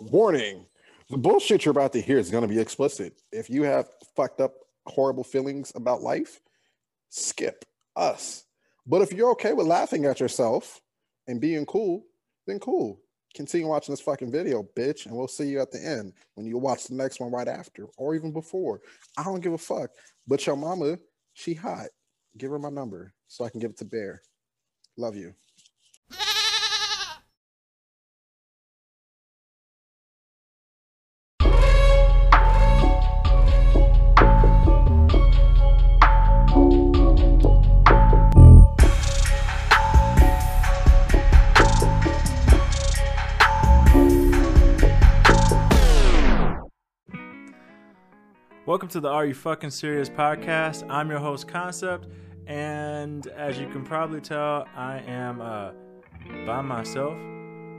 Warning the bullshit you're about to hear is going to be explicit. If you have fucked up, horrible feelings about life, skip us. But if you're okay with laughing at yourself and being cool, then cool. Continue watching this fucking video, bitch, and we'll see you at the end when you watch the next one right after or even before. I don't give a fuck. But your mama, she hot. Give her my number so I can give it to Bear. Love you. To the Are You Fucking Serious podcast. I'm your host, Concept, and as you can probably tell, I am uh, by myself,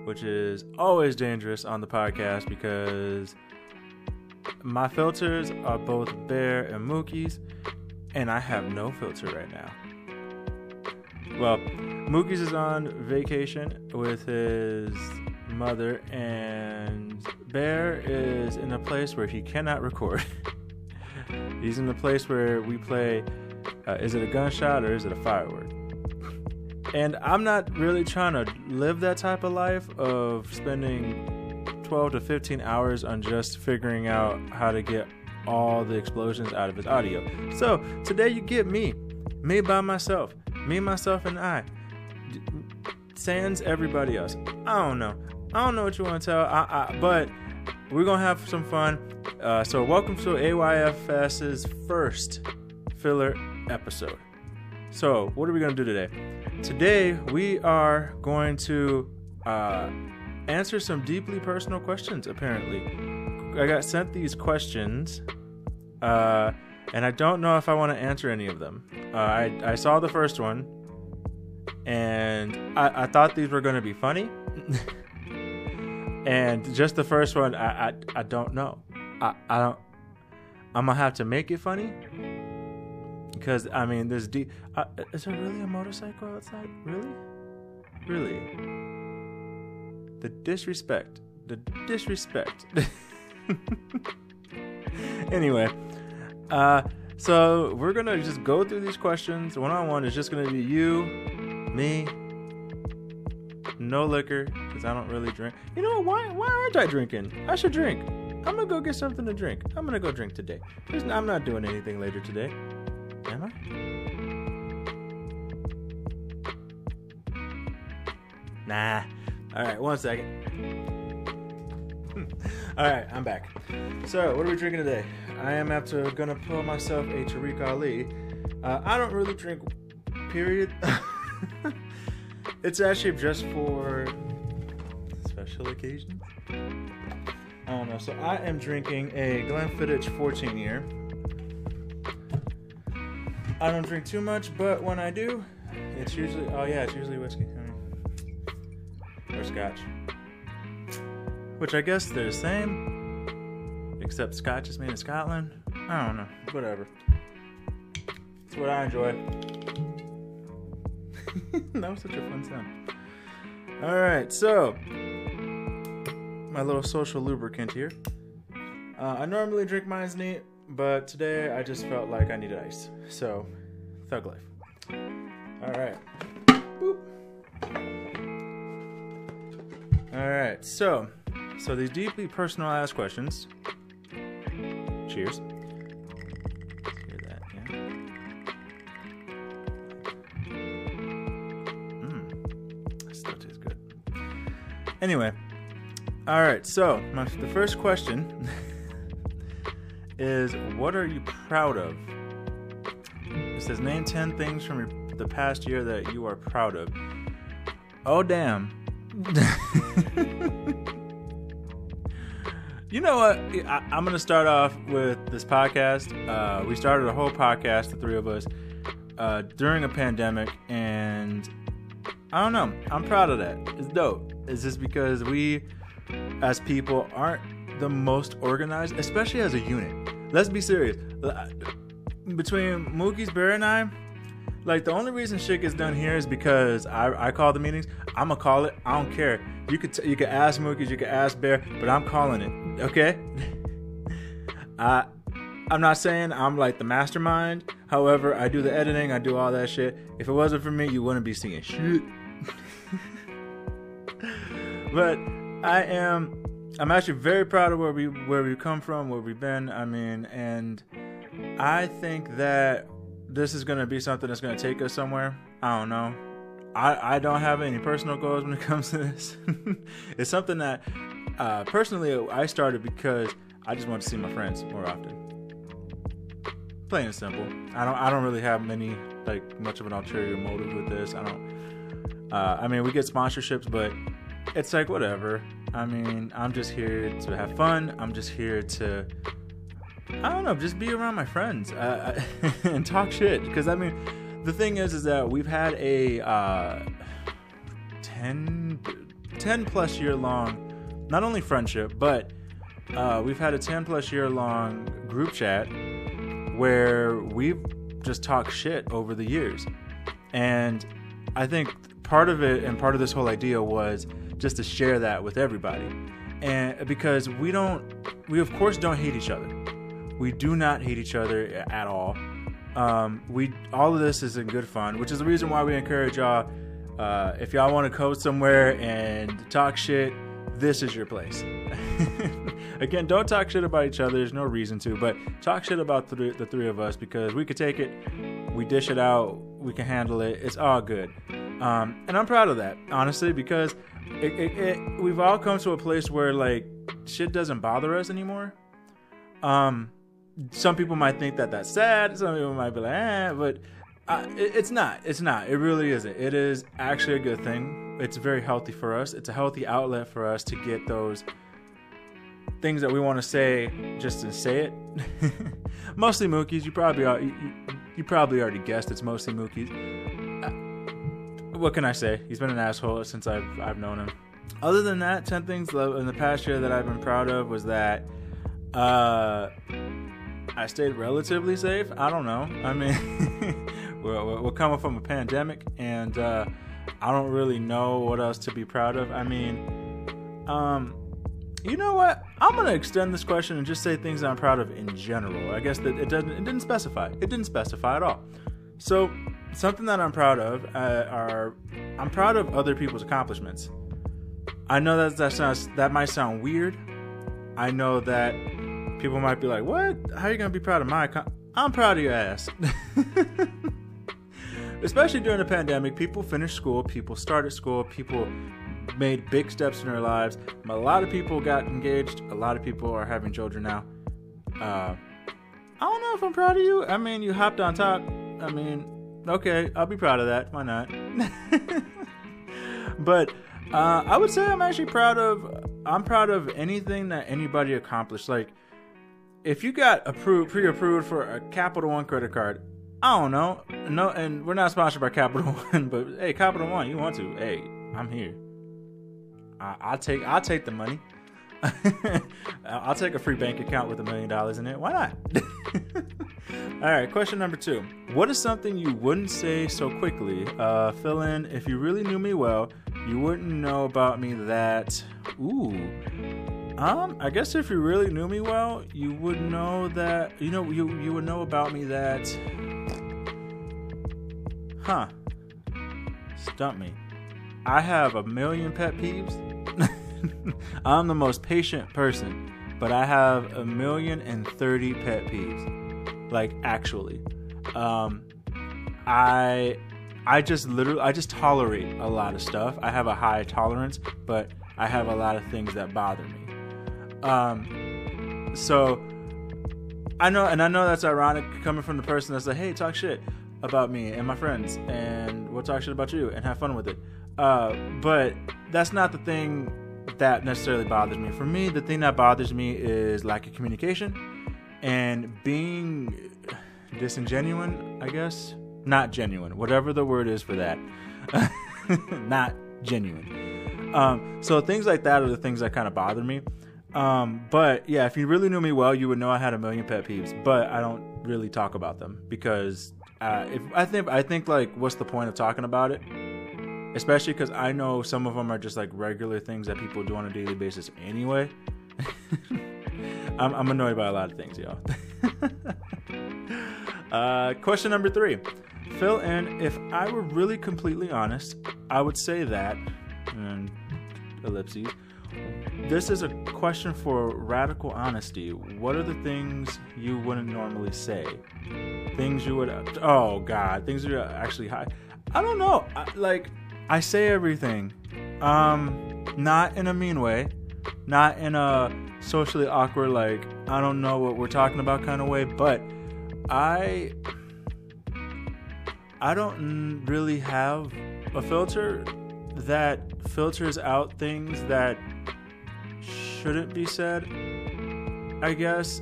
which is always dangerous on the podcast because my filters are both Bear and Mookie's, and I have no filter right now. Well, Mookie's is on vacation with his mother, and Bear is in a place where he cannot record. He's in the place where we play uh, is it a gunshot or is it a firework? And I'm not really trying to live that type of life of spending 12 to 15 hours on just figuring out how to get all the explosions out of his audio. So today you get me, me by myself, me, myself, and I. Sans everybody else. I don't know. I don't know what you want to tell, I, I, but we're gonna have some fun. Uh, so, welcome to AYFS's first filler episode. So, what are we gonna do today? Today, we are going to uh, answer some deeply personal questions. Apparently, I got sent these questions, uh, and I don't know if I want to answer any of them. Uh, I I saw the first one, and I, I thought these were gonna be funny. And just the first one, I I, I don't know. I, I don't. I'm gonna have to make it funny because I mean, there's deep. Uh, is there really a motorcycle outside? Really, really? The disrespect. The disrespect. anyway, uh, so we're gonna just go through these questions one on one. It's just gonna be you, me, no liquor because I don't really drink. You know why? Why aren't I drinking? I should drink. I'm gonna go get something to drink. I'm gonna go drink today. I'm not doing anything later today. Am I? Nah. All right, one second. All right, I'm back. So, what are we drinking today? I am after gonna pull myself a Tariq Ali. Uh, I don't really drink, period. It's actually just for special occasions. I don't know. So I am drinking a Glenfiddich 14 year. I don't drink too much, but when I do, it's usually oh yeah, it's usually whiskey or scotch. Which I guess they're the same, except scotch is made in Scotland. I don't know. Whatever. It's what I enjoy. that was such a fun sound. All right, so my little social lubricant here. Uh, I normally drink neat, but today I just felt like I needed ice. So, thug life. All right. Boop. All right. So, so these deeply personalized questions. Cheers. That. Still tastes good. Anyway, all right. So my, the first question is, what are you proud of? It says, name ten things from your, the past year that you are proud of. Oh damn. you know what? I, am going to start off with this podcast. Uh, we started a whole podcast, the three of us, uh, during a pandemic, and I don't know. I'm proud of that. It's dope. It's just because we, as people, aren't the most organized, especially as a unit. Let's be serious. Uh, between Mookie's Bear and I, like the only reason shit gets done here is because I, I call the meetings. I'm gonna call it. I don't care. You could t- you could ask Mookies, you could ask Bear, but I'm calling it. Okay. I I'm not saying I'm like the mastermind. However, I do the editing. I do all that shit. If it wasn't for me, you wouldn't be seeing shit. but I am. I'm actually very proud of where we where we've come from, where we've been. I mean, and I think that this is going to be something that's going to take us somewhere. I don't know. I, I don't have any personal goals when it comes to this. it's something that uh, personally I started because I just want to see my friends more often. Plain and simple. I don't I don't really have many like much of an ulterior motive with this. I don't. Uh, I mean, we get sponsorships, but it's like whatever. I mean, I'm just here to have fun. I'm just here to I don't know, just be around my friends uh, and talk shit. Because I mean, the thing is, is that we've had a uh, 10, 10 plus year long, not only friendship, but uh, we've had a 10 plus year long group chat where we've just talked shit over the years. And I think part of it and part of this whole idea was just to share that with everybody. And because we don't, we of course don't hate each other we do not hate each other at all. Um, we all of this is in good fun, which is the reason why we encourage y'all. Uh, if y'all want to go somewhere and talk shit, this is your place. Again, don't talk shit about each other. There's no reason to, but talk shit about the, the three of us because we could take it, we dish it out, we can handle it. It's all good, um, and I'm proud of that, honestly, because it, it, it, we've all come to a place where like shit doesn't bother us anymore. Um, some people might think that that's sad. Some people might be like, eh, but uh, it, it's not. It's not. It really isn't. It is actually a good thing. It's very healthy for us. It's a healthy outlet for us to get those things that we want to say just to say it. mostly Mookies. You probably are, you, you, probably already guessed it's mostly Mookies. What can I say? He's been an asshole since I've I've known him. Other than that, ten things in the past year that I've been proud of was that uh I stayed relatively safe. I don't know. I mean, we're, we're, coming from a pandemic, and uh, I don't really know what else to be proud of. I mean, um, you know what? I'm gonna extend this question and just say things I'm proud of in general. I guess that it doesn't. It didn't specify. It didn't specify at all. So something that I'm proud of uh, are I'm proud of other people's accomplishments. I know that that sounds that might sound weird. I know that people might be like, "What? How are you gonna be proud of my?" I'm proud of your ass. Especially during the pandemic, people finished school, people started school, people made big steps in their lives. A lot of people got engaged. A lot of people are having children now. Uh, I don't know if I'm proud of you. I mean, you hopped on top. I mean, okay, I'll be proud of that. Why not? but uh, I would say I'm actually proud of. I'm proud of anything that anybody accomplished. Like if you got approved, pre-approved for a Capital One credit card, I don't know, no, and we're not sponsored by Capital One, but hey, Capital One, you want to? Hey, I'm here. I, will take, I'll take the money. I'll take a free bank account with a million dollars in it. Why not? All right, question number two. What is something you wouldn't say so quickly? Uh, fill in. If you really knew me well, you wouldn't know about me that. Ooh. Um, I guess if you really knew me well, you would know that you know you you would know about me that Huh. Stump me. I have a million pet peeves. I'm the most patient person, but I have a million and thirty pet peeves. Like actually. Um I I just literally I just tolerate a lot of stuff. I have a high tolerance, but I have a lot of things that bother me. Um, so I know, and I know that's ironic coming from the person that's like, "Hey, talk shit about me and my friends, and we'll talk shit about you and have fun with it." Uh, but that's not the thing that necessarily bothers me. For me, the thing that bothers me is lack of communication and being disingenuous. I guess not genuine, whatever the word is for that. not genuine. Um, so things like that are the things that kind of bother me. Um, but yeah, if you really knew me well, you would know I had a million pet peeves, but I don't really talk about them because uh, if I think I think like what's the point of talking about it? Especially because I know some of them are just like regular things that people do on a daily basis anyway. I'm, I'm annoyed by a lot of things, y'all. uh, question number three. Fill in. If I were really completely honest, I would say that, and ellipses. This is a question for radical honesty. What are the things you wouldn't normally say? Things you would. Oh God, things you actually hide. I don't know. I, like I say everything, um, not in a mean way, not in a socially awkward like I don't know what we're talking about kind of way, but I I don't really have a filter that filters out things that shouldn't be said. I guess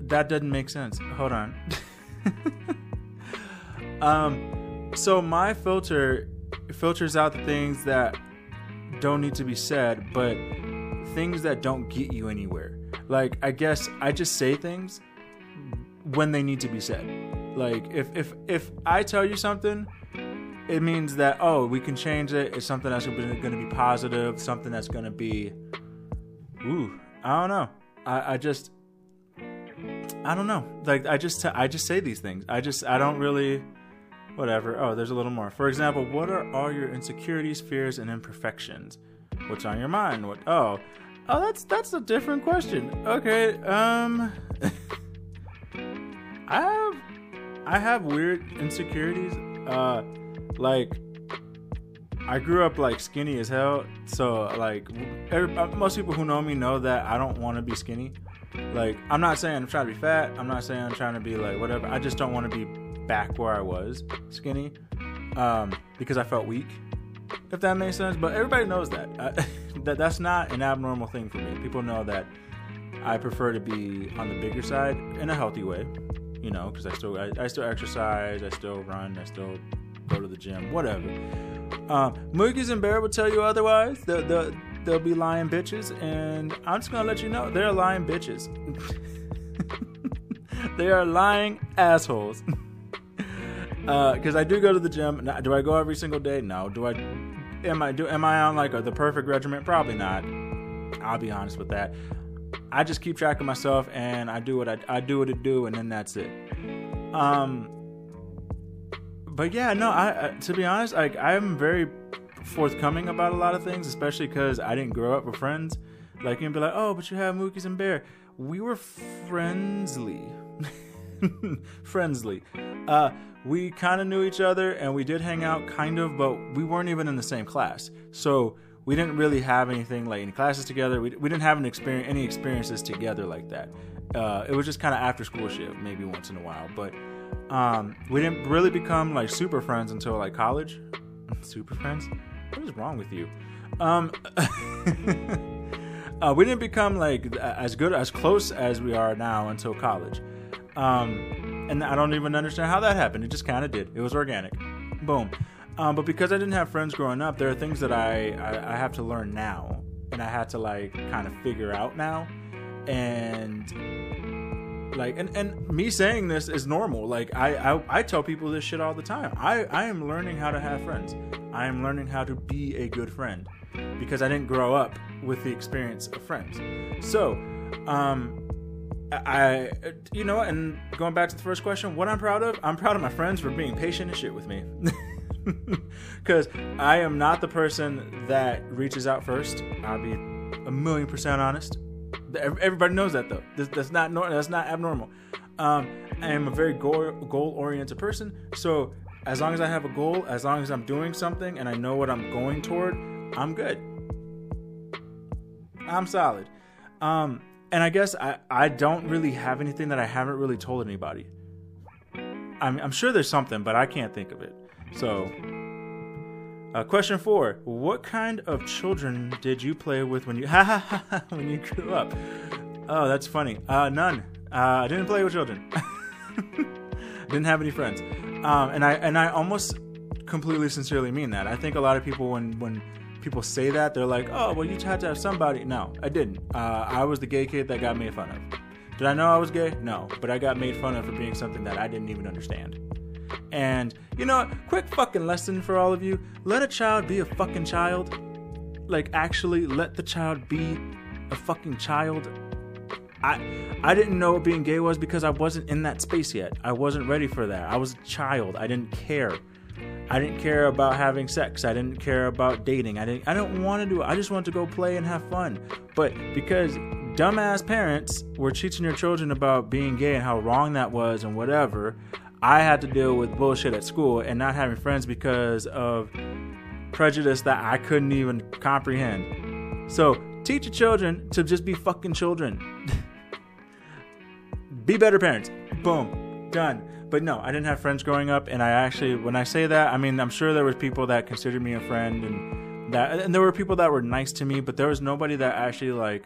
that doesn't make sense. Hold on. um so my filter filters out the things that don't need to be said, but things that don't get you anywhere. Like I guess I just say things when they need to be said. Like if if if I tell you something, it means that oh we can change it. It's something that's going to be positive. Something that's going to be, ooh, I don't know. I I just I don't know. Like I just I just say these things. I just I don't really whatever. Oh, there's a little more. For example, what are all your insecurities, fears, and imperfections? What's on your mind? What? Oh, oh, that's that's a different question. Okay. Um, I have I have weird insecurities. Uh, like I grew up like skinny as hell, so like every, uh, most people who know me know that I don't want to be skinny. Like I'm not saying I'm trying to be fat. I'm not saying I'm trying to be like whatever. I just don't want to be back where I was skinny um, because I felt weak. If that makes sense, but everybody knows that. That that's not an abnormal thing for me. People know that I prefer to be on the bigger side in a healthy way, you know, because I still I, I, still exercise, I still run, I still go to the gym, whatever. Um, Mookies and Bear will tell you otherwise. They'll, they'll, they'll be lying bitches, and I'm just gonna let you know they're lying bitches. they are lying assholes. because uh, I do go to the gym. Do I go every single day? No. Do I? Am I do? Am I on like a, the perfect regimen? Probably not. I'll be honest with that. I just keep track of myself and I do what I, I do what I do, and then that's it. Um. But yeah, no. I, I to be honest, like I'm very forthcoming about a lot of things, especially because I didn't grow up with friends. Like you'd be like, oh, but you have Mookies and Bear. We were friendly. friendly. Uh, we kind of knew each other and we did hang out kind of, but we weren't even in the same class. So we didn't really have anything like any classes together. We, we didn't have an experience, any experiences together like that. Uh, it was just kind of after school shit, maybe once in a while. But um, we didn't really become like super friends until like college. super friends? What is wrong with you? Um, uh, we didn't become like as good, as close as we are now until college. Um, and I don't even understand how that happened. It just kind of did. It was organic. Boom. Um, but because I didn't have friends growing up, there are things that I, I, I have to learn now, and I had to like kind of figure out now, and like and, and me saying this is normal. Like I, I I tell people this shit all the time. I I am learning how to have friends. I am learning how to be a good friend because I didn't grow up with the experience of friends. So, um, I, you know, and going back to the first question, what I'm proud of, I'm proud of my friends for being patient and shit with me. Because I am not the person that reaches out first. I'll be a million percent honest. Everybody knows that though. That's not that's not abnormal. Um, I am a very goal goal oriented person. So as long as I have a goal, as long as I'm doing something and I know what I'm going toward, I'm good. I'm solid. Um, and I guess I, I don't really have anything that I haven't really told anybody. I'm, I'm sure there's something, but I can't think of it. So, uh, question four: What kind of children did you play with when you when you grew up? Oh, that's funny. Uh, none. Uh, I didn't play with children. didn't have any friends. Um, and I and I almost completely sincerely mean that. I think a lot of people when when people say that, they're like, oh, well, you had to have somebody. No, I didn't. Uh, I was the gay kid that got made fun of. Did I know I was gay? No, but I got made fun of for being something that I didn't even understand. And you know, quick fucking lesson for all of you: let a child be a fucking child. Like actually, let the child be a fucking child. I I didn't know what being gay was because I wasn't in that space yet. I wasn't ready for that. I was a child. I didn't care. I didn't care about having sex. I didn't care about dating. I didn't I don't want to do it. I just wanted to go play and have fun. But because dumbass parents were teaching their children about being gay and how wrong that was and whatever, I had to deal with bullshit at school and not having friends because of prejudice that I couldn't even comprehend. So, teach your children to just be fucking children. be better parents. Boom. Done. But no, I didn't have friends growing up, and I actually, when I say that, I mean I'm sure there was people that considered me a friend, and that, and there were people that were nice to me, but there was nobody that actually like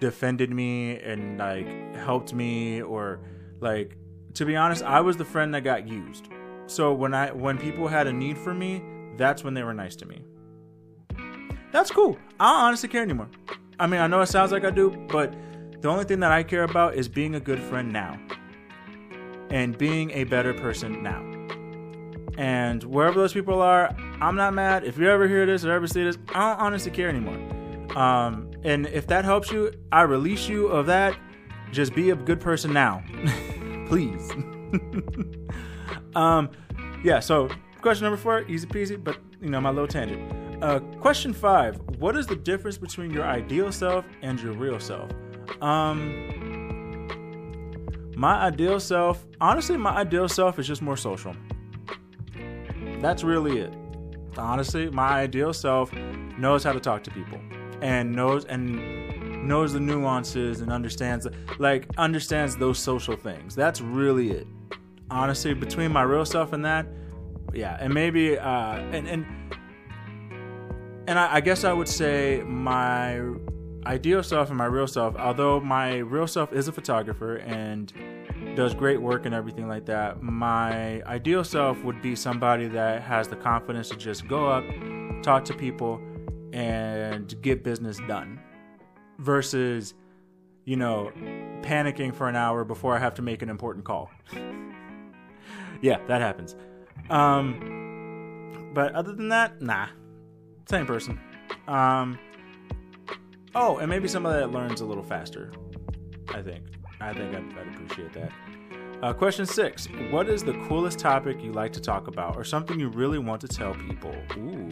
defended me and like helped me or like to be honest, I was the friend that got used. So when I when people had a need for me, that's when they were nice to me. That's cool. I don't honestly care anymore. I mean, I know it sounds like I do, but the only thing that I care about is being a good friend now and being a better person now. And wherever those people are, I'm not mad. If you ever hear this or ever see this, I don't honestly care anymore. Um, and if that helps you, I release you of that. Just be a good person now, please. um, yeah. So question number four, easy peasy, but you know my little tangent. Uh, question five: What is the difference between your ideal self and your real self? Um, my ideal self, honestly, my ideal self is just more social. That's really it. Honestly, my ideal self knows how to talk to people and knows and knows the nuances and understands like understands those social things. That's really it. Honestly, between my real self and that, yeah, and maybe uh and and and I, I guess I would say my ideal self and my real self, although my real self is a photographer and does great work and everything like that, my ideal self would be somebody that has the confidence to just go up, talk to people, and get business done versus, you know, panicking for an hour before I have to make an important call. yeah, that happens. Um, but other than that, nah, same person. Um, Oh, and maybe some of that learns a little faster. I think. I think I'd, I'd appreciate that. Uh, question six What is the coolest topic you like to talk about or something you really want to tell people? Ooh.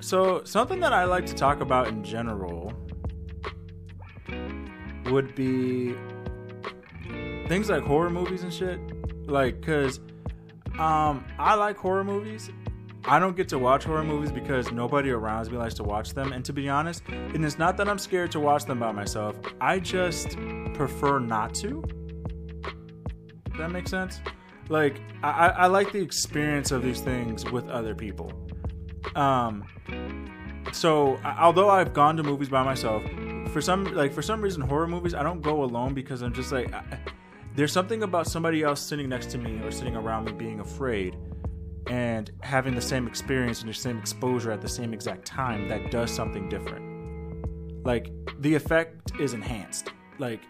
So, something that I like to talk about in general would be things like horror movies and shit. Like, cause um, I like horror movies I don't get to watch horror movies because nobody around me likes to watch them. And to be honest, and it's not that I'm scared to watch them by myself, I just prefer not to. Does that make sense? Like, I, I like the experience of these things with other people. Um, so although I've gone to movies by myself, for some like for some reason horror movies I don't go alone because I'm just like I, there's something about somebody else sitting next to me or sitting around me being afraid and having the same experience and the same exposure at the same exact time that does something different. Like the effect is enhanced. Like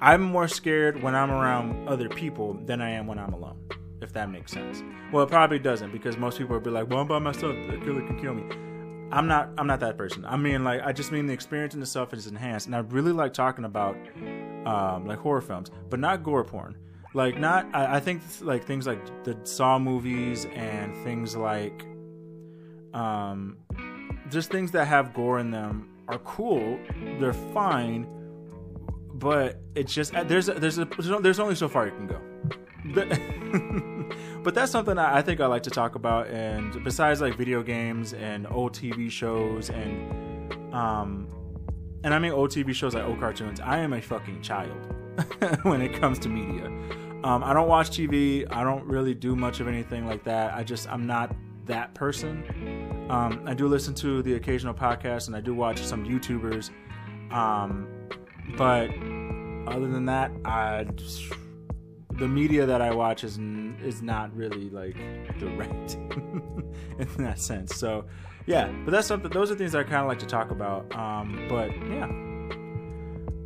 I'm more scared when I'm around other people than I am when I'm alone. If that makes sense. Well, it probably doesn't because most people will be like, "Well, I'm by myself. The killer can kill me." I'm not. I'm not that person. I mean, like, I just mean the experience in itself is enhanced, and I really like talking about um, like horror films, but not gore porn like not I, I think like things like the Saw movies and things like um just things that have gore in them are cool. They're fine, but it's just there's a, there's a there's only so far you can go. but that's something I think I like to talk about. And besides like video games and old TV shows and um, and I mean old TV shows like old cartoons, I am a fucking child when it comes to media. Um, I don't watch TV. I don't really do much of anything like that. I just I'm not that person. Um, I do listen to the occasional podcast and I do watch some YouTubers. Um, but other than that, I just, the media that I watch is is not really like direct in that sense. So yeah, but that's something. Those are things I kind of like to talk about. Um, but yeah.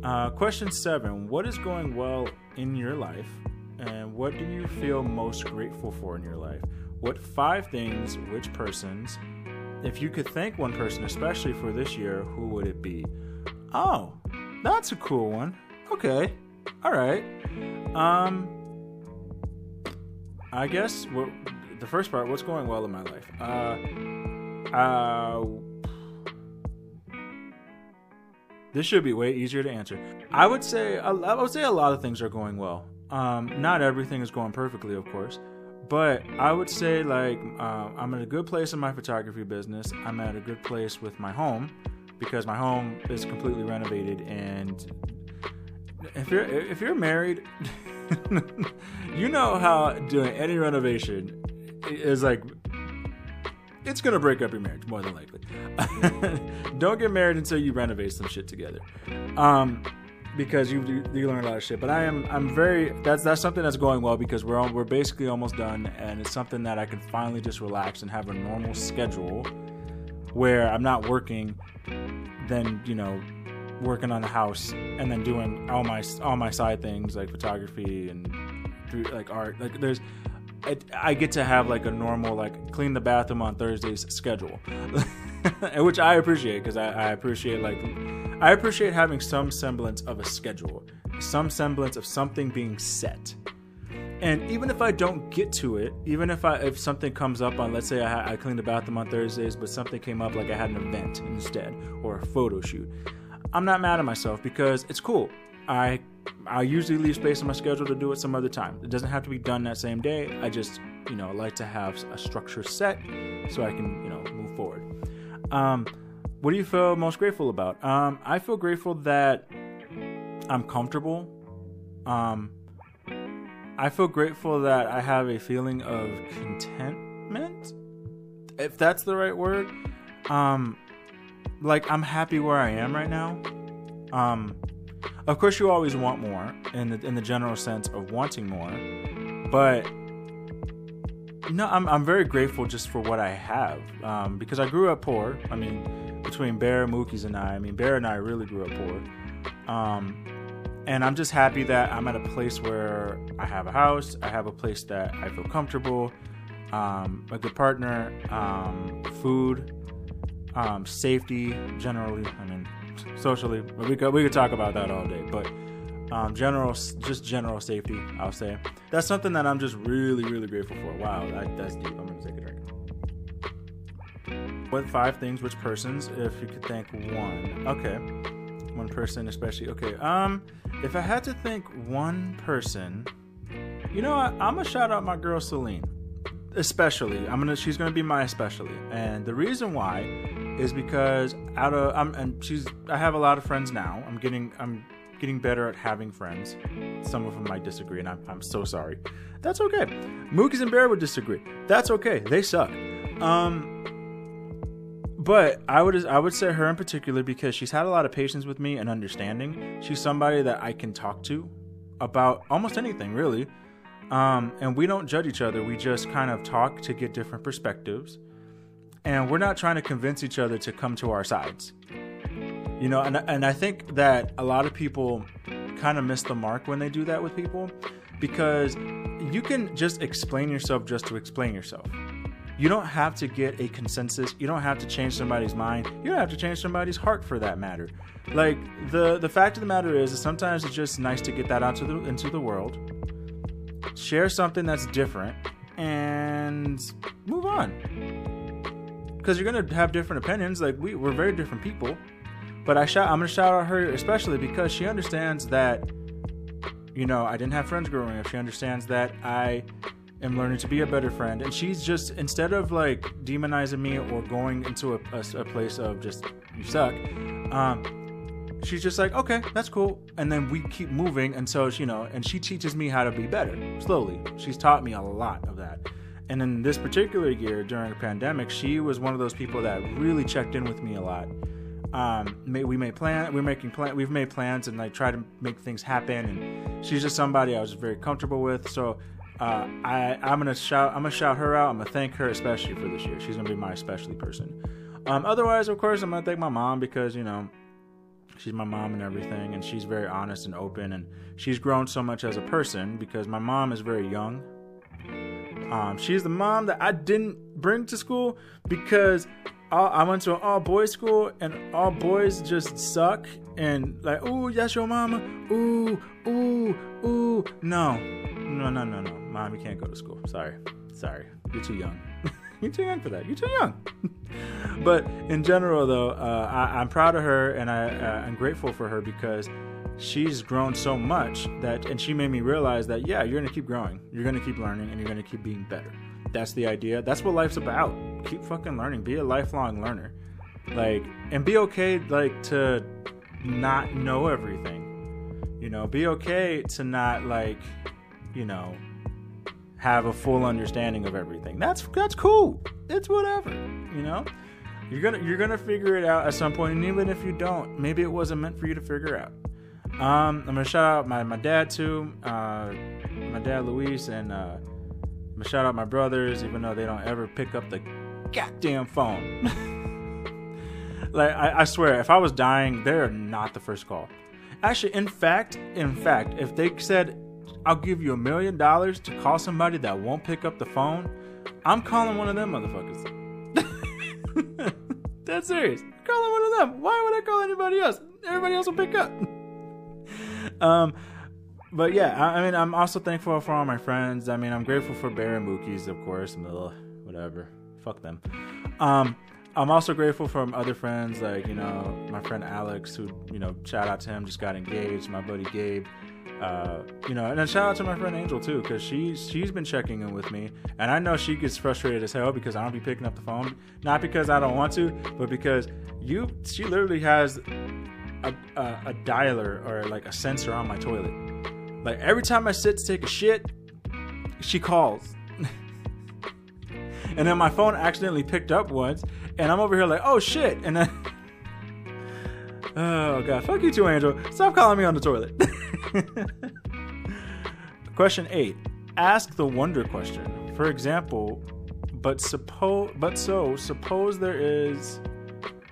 Uh, question seven: What is going well in your life And what do you feel most grateful for in your life? What five things, which persons, if you could thank one person, especially for this year, who would it be? Oh, that's a cool one. Okay. All right. Um, I guess what, the first part, what's going well in my life? Uh, uh, this should be way easier to answer. I would say I would say a lot of things are going well. Um, not everything is going perfectly, of course, but I would say like uh, I'm in a good place in my photography business. I'm at a good place with my home because my home is completely renovated and if you're if you're married you know how doing any renovation is like it's gonna break up your marriage more than likely. Don't get married until you renovate some shit together, um, because you, you, learn a lot of shit. But I am I'm very that's that's something that's going well because we're all, we're basically almost done, and it's something that I can finally just relax and have a normal schedule where I'm not working, then you know working on the house and then doing all my all my side things like photography and like art like there's I get to have like a normal like clean the bathroom on Thursdays schedule, which I appreciate because I, I appreciate like I appreciate having some semblance of a schedule, some semblance of something being set. And even if I don't get to it, even if I if something comes up on let's say I, I cleaned the bathroom on Thursdays, but something came up like I had an event instead or a photo shoot, I'm not mad at myself because it's cool. I I usually leave space in my schedule to do it some other time. It doesn't have to be done that same day. I just, you know, like to have a structure set so I can, you know, move forward. Um, what do you feel most grateful about? Um, I feel grateful that I'm comfortable. Um, I feel grateful that I have a feeling of contentment, if that's the right word. Um, like I'm happy where I am right now. Um, of course, you always want more in the in the general sense of wanting more, but no, I'm I'm very grateful just for what I have um, because I grew up poor. I mean, between Bear, Mookie's, and I, I mean, Bear and I really grew up poor. Um, and I'm just happy that I'm at a place where I have a house, I have a place that I feel comfortable, um, a good partner, um, food, um, safety generally. I mean, socially. We could we could talk about that all day, but um, general just general safety, I'll say that's something that I'm just really really grateful for. Wow, that, that's deep. I'm gonna take a drink. What five things? Which persons? If you could thank one, okay, one person especially. Okay, um, if I had to thank one person, you know, I, I'm gonna shout out my girl Celine especially i'm gonna she's gonna be my especially and the reason why is because out of I'm and she's I have a lot of friends now. I'm getting I'm getting better at having friends. Some of them might disagree, and I'm, I'm so sorry. That's okay. Mookies and Bear would disagree. That's okay. They suck. Um, but I would I would say her in particular because she's had a lot of patience with me and understanding. She's somebody that I can talk to about almost anything really. Um, and we don't judge each other. We just kind of talk to get different perspectives and we're not trying to convince each other to come to our sides. You know, and, and I think that a lot of people kind of miss the mark when they do that with people because you can just explain yourself just to explain yourself. You don't have to get a consensus. You don't have to change somebody's mind. You don't have to change somebody's heart for that matter. Like the the fact of the matter is, is sometimes it's just nice to get that out to the, into the world. Share something that's different and move on because you're gonna have different opinions. Like we, we're very different people. But I shout, I'm gonna shout out her especially because she understands that, you know, I didn't have friends growing up. She understands that I am learning to be a better friend, and she's just instead of like demonizing me or going into a, a, a place of just you suck. Um, she's just like, okay, that's cool. And then we keep moving. And so, you know, and she teaches me how to be better slowly. She's taught me a lot of that. And in this particular year during the pandemic, she was one of those people that really checked in with me a lot. Um, we made plan, we're making plan, we've made plans and like try to make things happen. And she's just somebody I was very comfortable with. So uh, I, I'm gonna shout, I'm gonna shout her out. I'm gonna thank her especially for this year. She's gonna be my especially person. Um, otherwise, of course, I'm gonna thank my mom because you know she's my mom and everything, and she's very honest and open, and she's grown so much as a person because my mom is very young. Um, she's the mom that I didn't bring to school because I went to an all boys school and all boys just suck and like, ooh, that's your mama. Ooh, ooh, ooh. No, no, no, no, no. Mom, you can't go to school. Sorry, sorry. You're too young. You're too young for that. You're too young. but in general, though, uh, I, am proud of her and I, uh, I'm grateful for her because she's grown so much that, and she made me realize that, yeah, you're going to keep growing. You're going to keep learning and you're going to keep being better. That's the idea. That's what life's about. Keep fucking learning. Be a lifelong learner. Like, and be okay, like, to not know everything. You know, be okay to not, like, you know, have a full understanding of everything. That's that's cool. It's whatever, you know. You're gonna you're gonna figure it out at some point, and even if you don't, maybe it wasn't meant for you to figure out. Um, I'm gonna shout out my, my dad too, uh, my dad Luis, and uh, I'm gonna shout out my brothers, even though they don't ever pick up the goddamn phone. like I, I swear, if I was dying, they're not the first call. Actually, in fact, in fact, if they said I'll give you a million dollars to call somebody that won't pick up the phone, I'm calling one of them motherfuckers. That's serious. calling one of them. Why would I call anybody else? Everybody else will pick up. um, but yeah, I, I, mean, I'm also thankful for all my friends. I mean, I'm grateful for Bear and Mookies, of course. Ugh, whatever. Fuck them. Um, I'm also grateful for other friends, like you know, my friend Alex, who you know, shout out to him, just got engaged. My buddy Gabe, uh, you know, and then shout out to my friend Angel too, because she's she's been checking in with me, and I know she gets frustrated as hell because I don't be picking up the phone, not because I don't want to, but because you, she literally has a, a, a dialer or like a sensor on my toilet. Like every time I sit to take a shit, she calls. and then my phone accidentally picked up once, and I'm over here like, oh shit, and then. Oh god, fuck you too, Angel. Stop calling me on the toilet. question eight: Ask the wonder question. For example, but suppose, but so suppose there is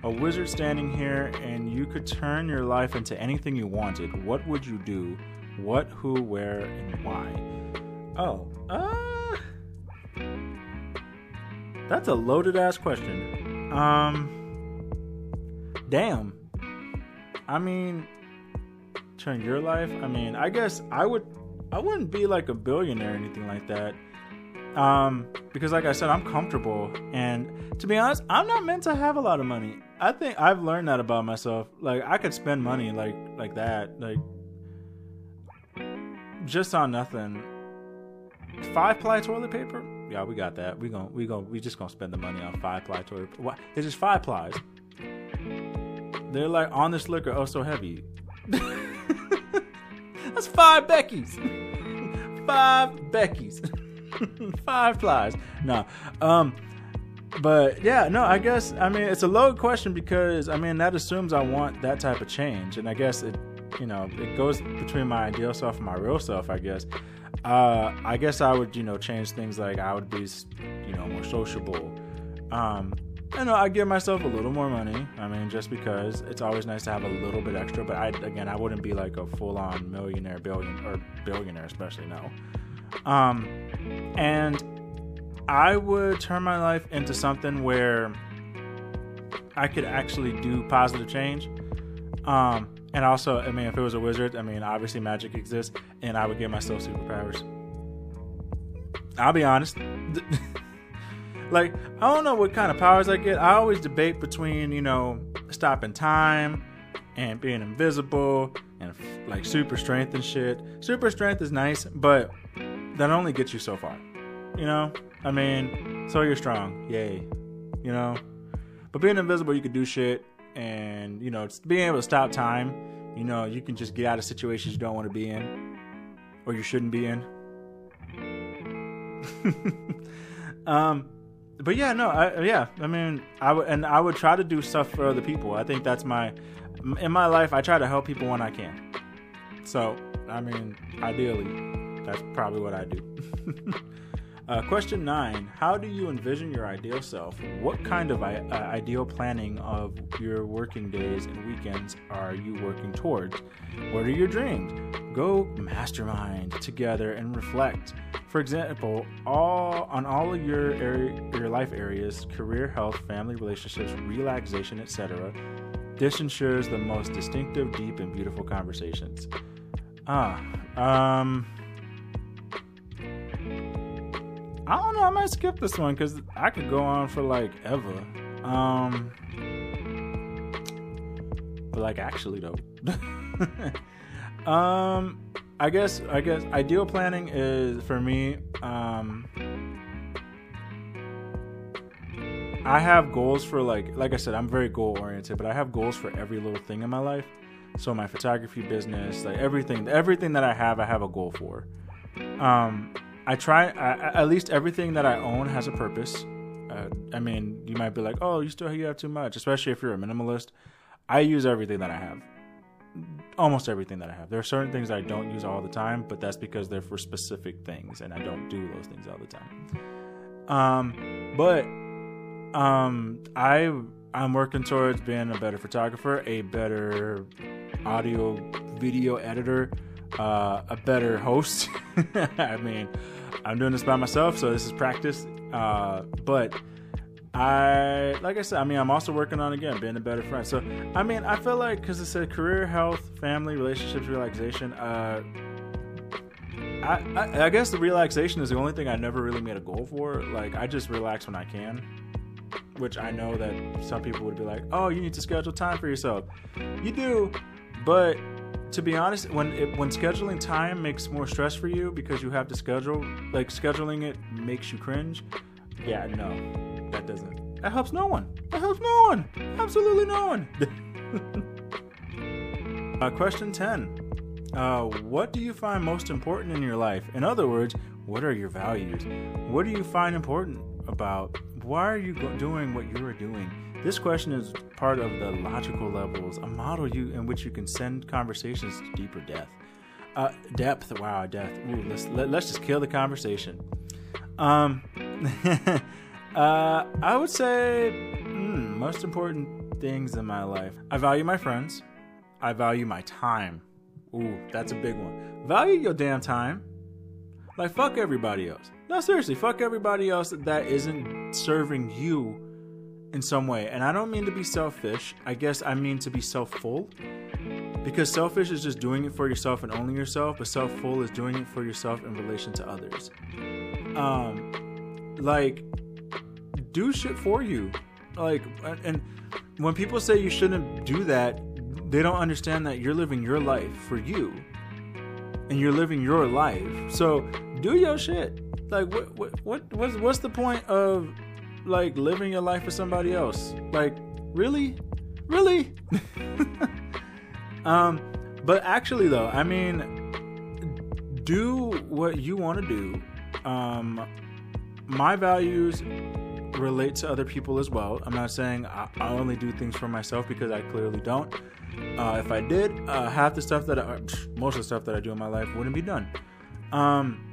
a wizard standing here, and you could turn your life into anything you wanted. What would you do? What, who, where, and why? Oh, uh, that's a loaded ass question. Um, damn. I mean, turn your life. I mean, I guess I would. I wouldn't be like a billionaire or anything like that. Um, because like I said, I'm comfortable, and to be honest, I'm not meant to have a lot of money. I think I've learned that about myself. Like I could spend money like like that, like just on nothing. Five ply toilet paper? Yeah, we got that. We going we going we just gonna spend the money on five ply toilet. What? It's just five plies. They're like on this liquor, oh so heavy. That's five Becky's. five Becky's. five flies. No. Um but yeah, no, I guess I mean it's a loaded question because I mean that assumes I want that type of change. And I guess it you know, it goes between my ideal self and my real self, I guess. Uh I guess I would, you know, change things like I would be you know, more sociable. Um I know I give myself a little more money. I mean, just because it's always nice to have a little bit extra. But I, again, I wouldn't be like a full-on millionaire, billion or billionaire, especially no. Um, and I would turn my life into something where I could actually do positive change. Um, and also, I mean, if it was a wizard, I mean, obviously magic exists, and I would give myself superpowers. I'll be honest. Like, I don't know what kind of powers I get. I always debate between, you know, stopping time and being invisible and like super strength and shit. Super strength is nice, but that only gets you so far. You know? I mean, so you're strong. Yay. You know? But being invisible, you can do shit and, you know, being able to stop time, you know, you can just get out of situations you don't want to be in or you shouldn't be in. um but yeah, no, I, yeah. I mean, I would and I would try to do stuff for other people. I think that's my in my life. I try to help people when I can. So, I mean, ideally, that's probably what I do. Uh, question nine How do you envision your ideal self? What kind of I- uh, ideal planning of your working days and weekends are you working towards? What are your dreams? Go mastermind together and reflect. For example, all on all of your area, your life areas, career, health, family, relationships, relaxation, etc. This ensures the most distinctive, deep, and beautiful conversations. Ah, um, I don't know. I might skip this one because I could go on for like ever. Um, but like actually though, um, I guess I guess ideal planning is for me. Um, I have goals for like like I said, I'm very goal oriented, but I have goals for every little thing in my life. So my photography business, like everything, everything that I have, I have a goal for. Um, I try I, at least everything that I own has a purpose. Uh, I mean, you might be like, "Oh, you still you have too much," especially if you're a minimalist. I use everything that I have, almost everything that I have. There are certain things I don't use all the time, but that's because they're for specific things, and I don't do those things all the time. Um, but um, I I'm working towards being a better photographer, a better audio video editor, uh, a better host. I mean, I'm doing this by myself, so this is practice. Uh, but I, like I said, I mean, I'm also working on again being a better friend. So, I mean, I feel like because it said career, health, family, relationships, relaxation. Uh, I, I, I guess the relaxation is the only thing I never really made a goal for. Like, I just relax when I can, which I know that some people would be like, "Oh, you need to schedule time for yourself." You do, but to be honest, when it, when scheduling time makes more stress for you because you have to schedule, like scheduling it makes you cringe. Yeah, no, that doesn't. That helps no one. That helps no one. Absolutely no one. uh, question ten. Uh, what do you find most important in your life? In other words, what are your values? What do you find important about? Why are you go- doing what you are doing? This question is part of the logical levels, a model you in which you can send conversations to deeper depth. Uh, depth, wow, depth. Ooh, let's let, let's just kill the conversation. Um, uh, I would say mm, most important things in my life. I value my friends. I value my time. Ooh, that's a big one. Value your damn time. Like fuck everybody else. No, seriously, fuck everybody else that isn't serving you in some way. And I don't mean to be selfish. I guess I mean to be self-full. Because selfish is just doing it for yourself and only yourself, but self-full is doing it for yourself in relation to others. Um like do shit for you. Like and when people say you shouldn't do that, they don't understand that you're living your life for you. And you're living your life. So do your shit. Like what what, what what's what's the point of like living your life for somebody else. Like, really? Really? um, but actually though, I mean, do what you want to do. Um, my values relate to other people as well. I'm not saying I, I only do things for myself because I clearly don't. Uh, if I did, uh, half the stuff that I, most of the stuff that I do in my life wouldn't be done. Um,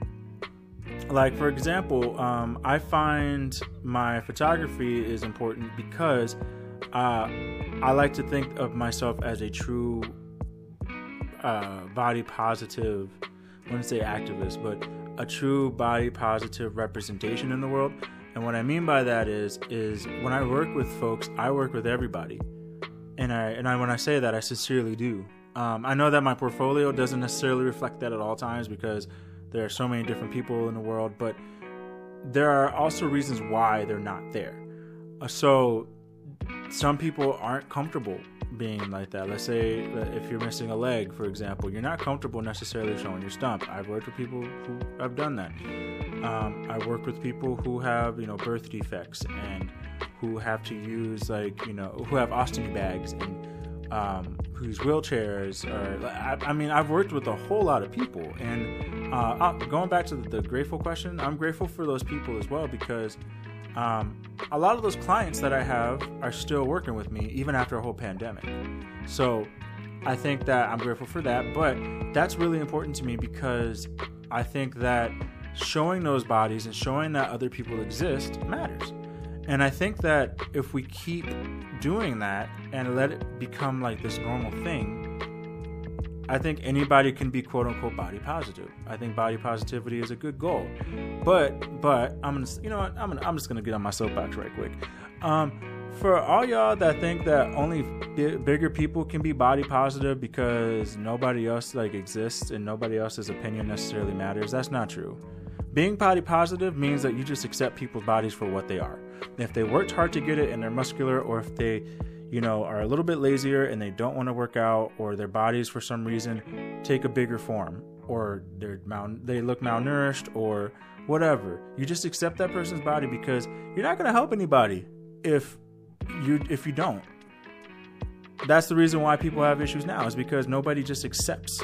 like for example um, i find my photography is important because uh, i like to think of myself as a true uh, body positive i wouldn't say activist but a true body positive representation in the world. And what i mean by that is is when i work with folks i work with everybody. And i and I, when i say that i sincerely do. Um, i know that my portfolio doesn't necessarily reflect that at all times because there are so many different people in the world, but there are also reasons why they're not there. Uh, so some people aren't comfortable being like that. Let's say if you're missing a leg, for example, you're not comfortable necessarily showing your stump. I've worked with people who have done that. Um, I work with people who have, you know, birth defects and who have to use like, you know, who have ostomy bags and um, whose wheelchairs are. I, I, mean, I've worked with a whole lot of people, and uh, uh, going back to the, the, grateful question, I'm grateful for those people as well because um, a lot of those clients that I have are still working with me even after a whole pandemic. So I think that I'm grateful for that, but that's really important to me because I think that showing those bodies and showing that other people exist matters. And I think that if we keep doing that and let it become like this normal thing, I think anybody can be quote unquote body positive. I think body positivity is a good goal. But but I'm gonna you know what I'm gonna, I'm just gonna get on my soapbox right quick. Um, for all y'all that think that only b- bigger people can be body positive because nobody else like exists and nobody else's opinion necessarily matters, that's not true. Being body positive means that you just accept people's bodies for what they are. If they worked hard to get it and they're muscular, or if they, you know, are a little bit lazier and they don't want to work out, or their bodies for some reason take a bigger form, or they're mal- they look malnourished, or whatever, you just accept that person's body because you're not going to help anybody if you if you don't. That's the reason why people have issues now is because nobody just accepts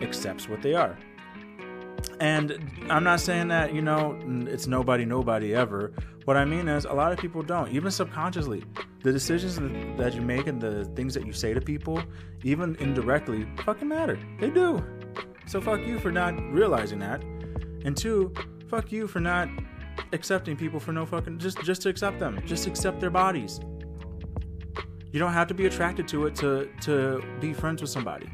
accepts what they are. And I'm not saying that, you know, it's nobody, nobody ever. What I mean is, a lot of people don't, even subconsciously. The decisions that you make and the things that you say to people, even indirectly, fucking matter. They do. So fuck you for not realizing that. And two, fuck you for not accepting people for no fucking just just to accept them. Just accept their bodies. You don't have to be attracted to it to to be friends with somebody.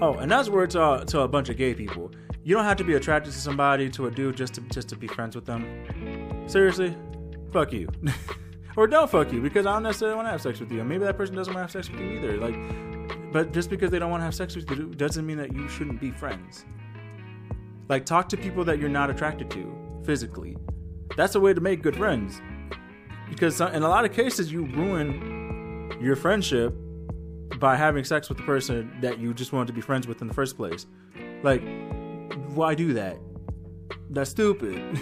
Oh, and that's where to uh, to a bunch of gay people. You don't have to be attracted to somebody to a dude just to just to be friends with them. Seriously, fuck you. or don't fuck you because I don't necessarily want to have sex with you. Maybe that person doesn't want to have sex with you either. Like, but just because they don't want to have sex with you doesn't mean that you shouldn't be friends. Like, talk to people that you're not attracted to physically. That's a way to make good friends. Because in a lot of cases, you ruin your friendship by having sex with the person that you just wanted to be friends with in the first place. Like, why do that? That's stupid.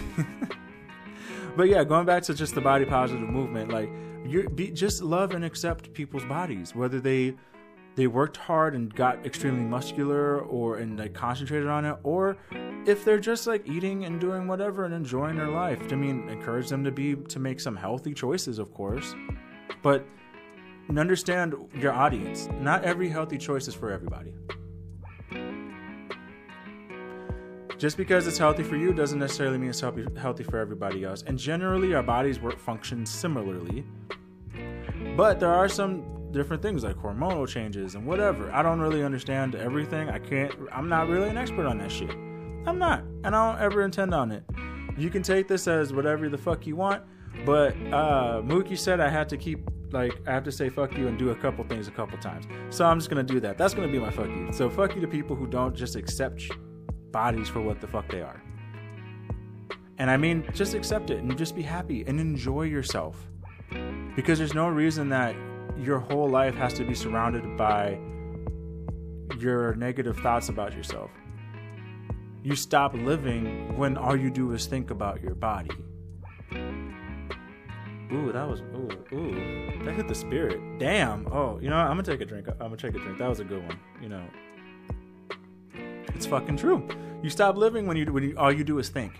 but yeah, going back to just the body positive movement, like you just love and accept people's bodies, whether they they worked hard and got extremely muscular or and like concentrated on it, or if they're just like eating and doing whatever and enjoying their life. I mean, encourage them to be to make some healthy choices, of course, but understand your audience. Not every healthy choice is for everybody. Just because it's healthy for you doesn't necessarily mean it's healthy, healthy for everybody else. And generally, our bodies work function similarly. But there are some different things like hormonal changes and whatever. I don't really understand everything. I can't, I'm not really an expert on that shit. I'm not. And I don't ever intend on it. You can take this as whatever the fuck you want. But uh, Mookie said I had to keep like I have to say fuck you and do a couple things a couple times. So I'm just gonna do that. That's gonna be my fuck you. So fuck you to people who don't just accept bodies for what the fuck they are. And I mean, just accept it and just be happy and enjoy yourself. Because there's no reason that your whole life has to be surrounded by your negative thoughts about yourself. You stop living when all you do is think about your body. Ooh, that was ooh, ooh. That hit the spirit. Damn. Oh, you know? I'm gonna take a drink. I'm gonna take a drink. That was a good one. You know, it's fucking true. You stop living when you when you, all you do is think.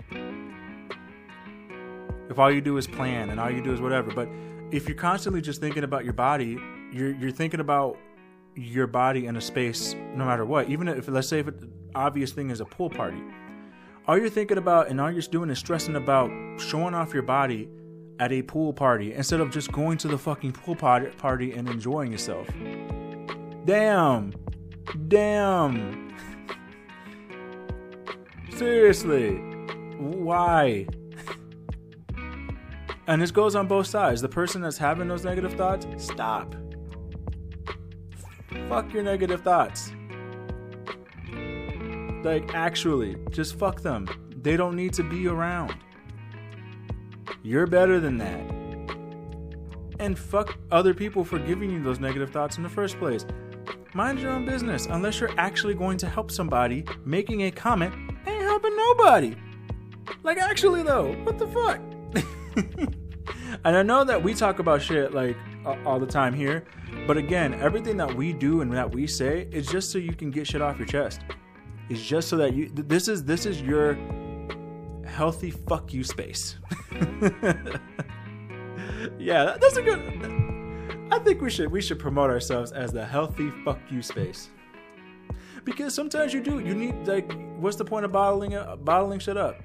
If all you do is plan and all you do is whatever, but if you're constantly just thinking about your body, you're you're thinking about your body in a space no matter what. Even if let's say if an obvious thing is a pool party, all you're thinking about and all you're doing is stressing about showing off your body at a pool party instead of just going to the fucking pool party and enjoying yourself. Damn. Damn. Seriously. Why? And this goes on both sides. The person that's having those negative thoughts, stop. Fuck your negative thoughts. Like, actually, just fuck them. They don't need to be around. You're better than that. And fuck other people for giving you those negative thoughts in the first place. Mind your own business unless you're actually going to help somebody. Making a comment helping nobody. Like, actually, though, what the fuck? and I know that we talk about shit like all the time here, but again, everything that we do and that we say is just so you can get shit off your chest. It's just so that you this is this is your healthy fuck you space. yeah, that's a good. I think we should we should promote ourselves as the healthy fuck you space. Because sometimes you do. You need like, what's the point of bottling it, bottling shit up?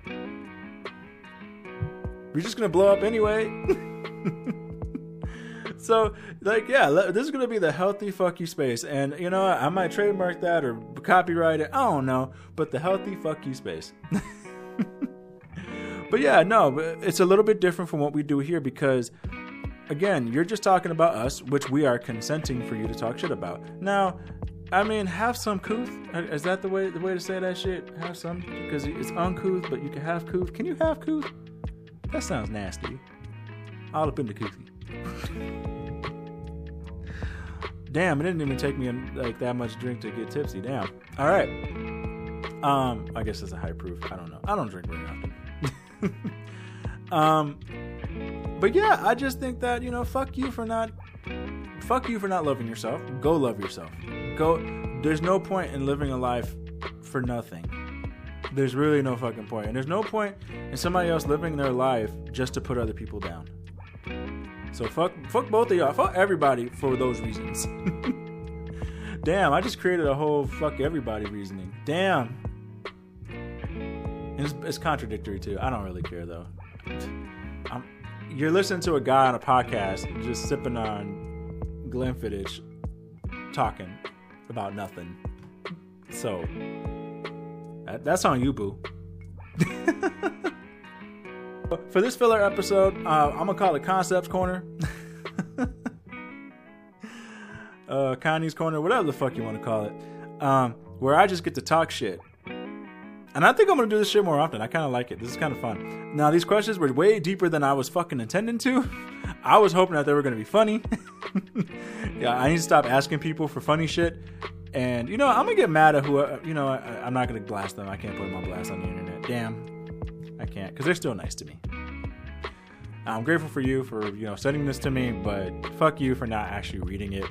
You're just gonna blow up anyway. so like yeah this is gonna be the healthy fuck you space and you know i might trademark that or copyright it i don't know but the healthy fuck you space but yeah no it's a little bit different from what we do here because again you're just talking about us which we are consenting for you to talk shit about now I mean, have some couth. Is that the way the way to say that shit? Have some because it's uncouth, but you can have couth. Can you have couth? That sounds nasty. All up in the coothy. Damn, it didn't even take me like that much drink to get tipsy. Damn. All right. Um, I guess it's a high proof. I don't know. I don't drink very often. um, but yeah, I just think that you know, fuck you for not, fuck you for not loving yourself. Go love yourself. Go. There's no point in living a life for nothing. There's really no fucking point, and there's no point in somebody else living their life just to put other people down. So fuck, fuck both of y'all. Fuck everybody for those reasons. Damn, I just created a whole fuck everybody reasoning. Damn. It's, it's, contradictory too. I don't really care though. I'm, you're listening to a guy on a podcast just sipping on Glenfiddich, talking about nothing. So that, that's on you, boo. For this filler episode, uh, I'm gonna call it Concepts Corner. uh, Connie's Corner, whatever the fuck you want to call it, um, where I just get to talk shit. And I think I'm gonna do this shit more often. I kind of like it. This is kind of fun. Now these questions were way deeper than I was fucking intending to. I was hoping that they were gonna be funny. yeah, I need to stop asking people for funny shit. And you know, I'm gonna get mad at who. You know, I, am not gonna blast them. I can't put them on blast on the internet. Damn. I can't because they're still nice to me. I'm grateful for you for you know sending this to me, but fuck you for not actually reading it.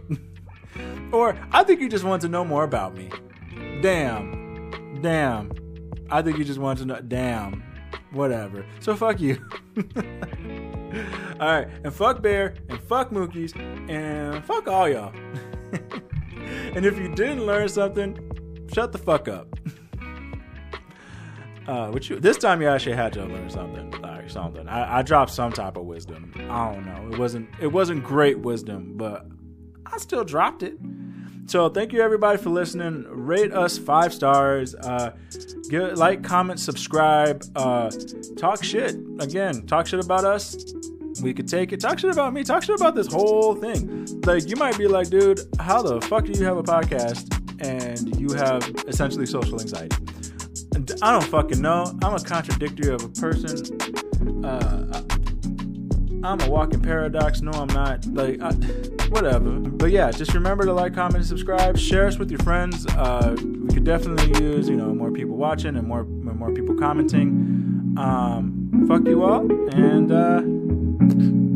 or I think you just want to know more about me. Damn, damn. I think you just want to know. Damn, whatever. So fuck you. all right, and fuck Bear, and fuck Mookies, and fuck all y'all. and if you didn't learn something, shut the fuck up. Uh, which you, this time you actually had to learn something, like something. I, I dropped some type of wisdom. I don't know. It wasn't it wasn't great wisdom, but I still dropped it. So thank you everybody for listening. Rate us five stars. Uh, get like, comment, subscribe. Uh, talk shit again. Talk shit about us. We could take it. Talk shit about me. Talk shit about this whole thing. Like you might be like, dude, how the fuck do you have a podcast and you have essentially social anxiety? I don't fucking know. I'm a contradictory of a person. Uh, I'm a walking paradox. No, I'm not. Like, I, whatever. But yeah, just remember to like, comment, subscribe. Share us with your friends. Uh, we could definitely use, you know, more people watching and more more people commenting. Um, fuck you all, and uh, Thank you.